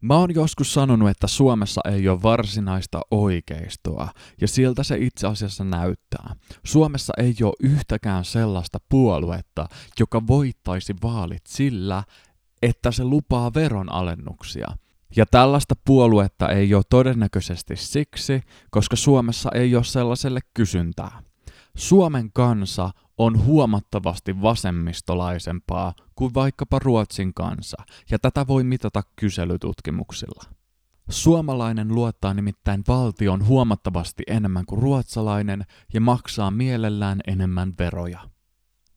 Mä oon joskus sanonut, että Suomessa ei ole varsinaista oikeistoa, ja siltä se itse asiassa näyttää. Suomessa ei ole yhtäkään sellaista puoluetta, joka voittaisi vaalit sillä, että se lupaa veronalennuksia. Ja tällaista puoluetta ei ole todennäköisesti siksi, koska Suomessa ei ole sellaiselle kysyntää. Suomen kansa on huomattavasti vasemmistolaisempaa kuin vaikkapa Ruotsin kansa, ja tätä voi mitata kyselytutkimuksilla. Suomalainen luottaa nimittäin valtion huomattavasti enemmän kuin ruotsalainen ja maksaa mielellään enemmän veroja.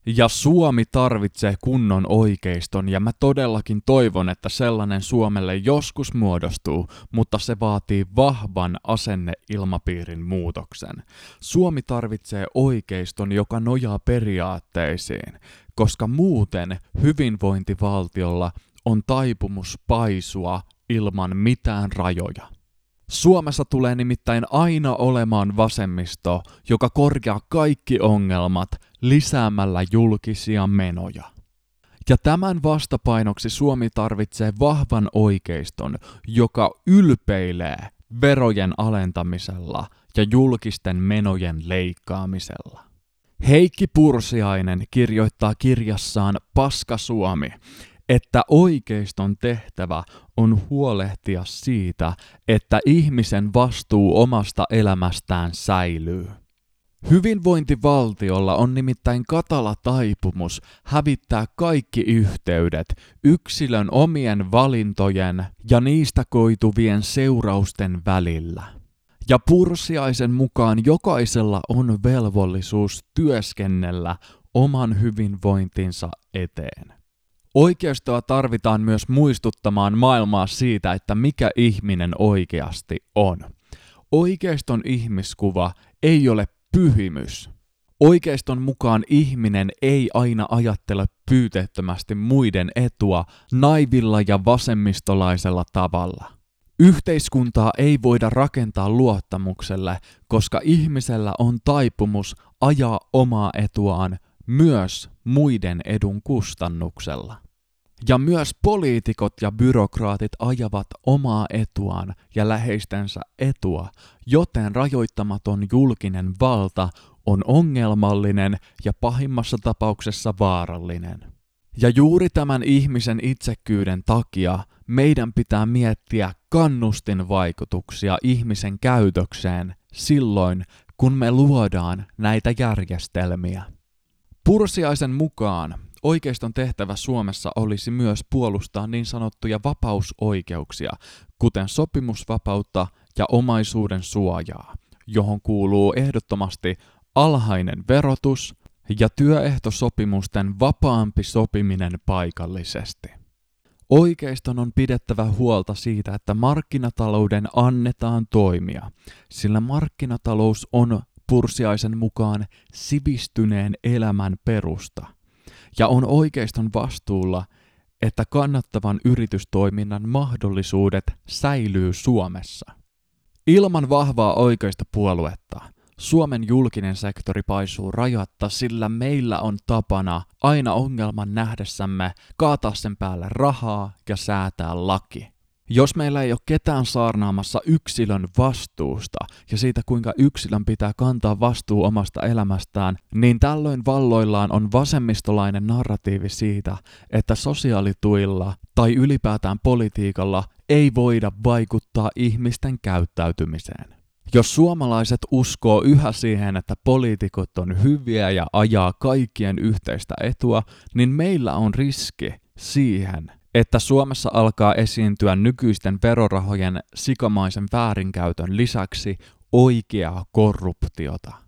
Ja Suomi tarvitsee kunnon oikeiston ja mä todellakin toivon, että sellainen Suomelle joskus muodostuu, mutta se vaatii vahvan asenneilmapiirin muutoksen. Suomi tarvitsee oikeiston, joka nojaa periaatteisiin, koska muuten hyvinvointivaltiolla on taipumus paisua ilman mitään rajoja. Suomessa tulee nimittäin aina olemaan vasemmisto, joka korjaa kaikki ongelmat lisäämällä julkisia menoja. Ja tämän vastapainoksi Suomi tarvitsee vahvan oikeiston, joka ylpeilee verojen alentamisella ja julkisten menojen leikkaamisella. Heikki Pursiainen kirjoittaa kirjassaan Paska Suomi, että oikeiston tehtävä on huolehtia siitä, että ihmisen vastuu omasta elämästään säilyy. Hyvinvointivaltiolla on nimittäin katala taipumus hävittää kaikki yhteydet yksilön omien valintojen ja niistä koituvien seurausten välillä. Ja Pursiaisen mukaan jokaisella on velvollisuus työskennellä oman hyvinvointinsa eteen. Oikeistoa tarvitaan myös muistuttamaan maailmaa siitä, että mikä ihminen oikeasti on. Oikeiston ihmiskuva ei ole pyhimys. Oikeiston mukaan ihminen ei aina ajattele pyyteettömästi muiden etua naivilla ja vasemmistolaisella tavalla. Yhteiskuntaa ei voida rakentaa luottamukselle, koska ihmisellä on taipumus ajaa omaa etuaan myös muiden edun kustannuksella. Ja myös poliitikot ja byrokraatit ajavat omaa etuaan ja läheistensä etua, joten rajoittamaton julkinen valta on ongelmallinen ja pahimmassa tapauksessa vaarallinen. Ja juuri tämän ihmisen itsekyyden takia meidän pitää miettiä kannustinvaikutuksia ihmisen käytökseen silloin, kun me luodaan näitä järjestelmiä. Pursiaisen mukaan Oikeiston tehtävä Suomessa olisi myös puolustaa niin sanottuja vapausoikeuksia, kuten sopimusvapautta ja omaisuuden suojaa, johon kuuluu ehdottomasti alhainen verotus ja työehtosopimusten vapaampi sopiminen paikallisesti. Oikeiston on pidettävä huolta siitä, että markkinatalouden annetaan toimia, sillä markkinatalous on Pursiaisen mukaan sivistyneen elämän perusta – ja on oikeiston vastuulla, että kannattavan yritystoiminnan mahdollisuudet säilyy Suomessa. Ilman vahvaa oikeista puoluetta Suomen julkinen sektori paisuu rajatta, sillä meillä on tapana aina ongelman nähdessämme kaataa sen päälle rahaa ja säätää laki. Jos meillä ei ole ketään saarnaamassa yksilön vastuusta ja siitä, kuinka yksilön pitää kantaa vastuu omasta elämästään, niin tällöin valloillaan on vasemmistolainen narratiivi siitä, että sosiaalituilla tai ylipäätään politiikalla ei voida vaikuttaa ihmisten käyttäytymiseen. Jos suomalaiset uskoo yhä siihen, että poliitikot on hyviä ja ajaa kaikkien yhteistä etua, niin meillä on riski siihen, että Suomessa alkaa esiintyä nykyisten verorahojen sikamaisen väärinkäytön lisäksi oikeaa korruptiota.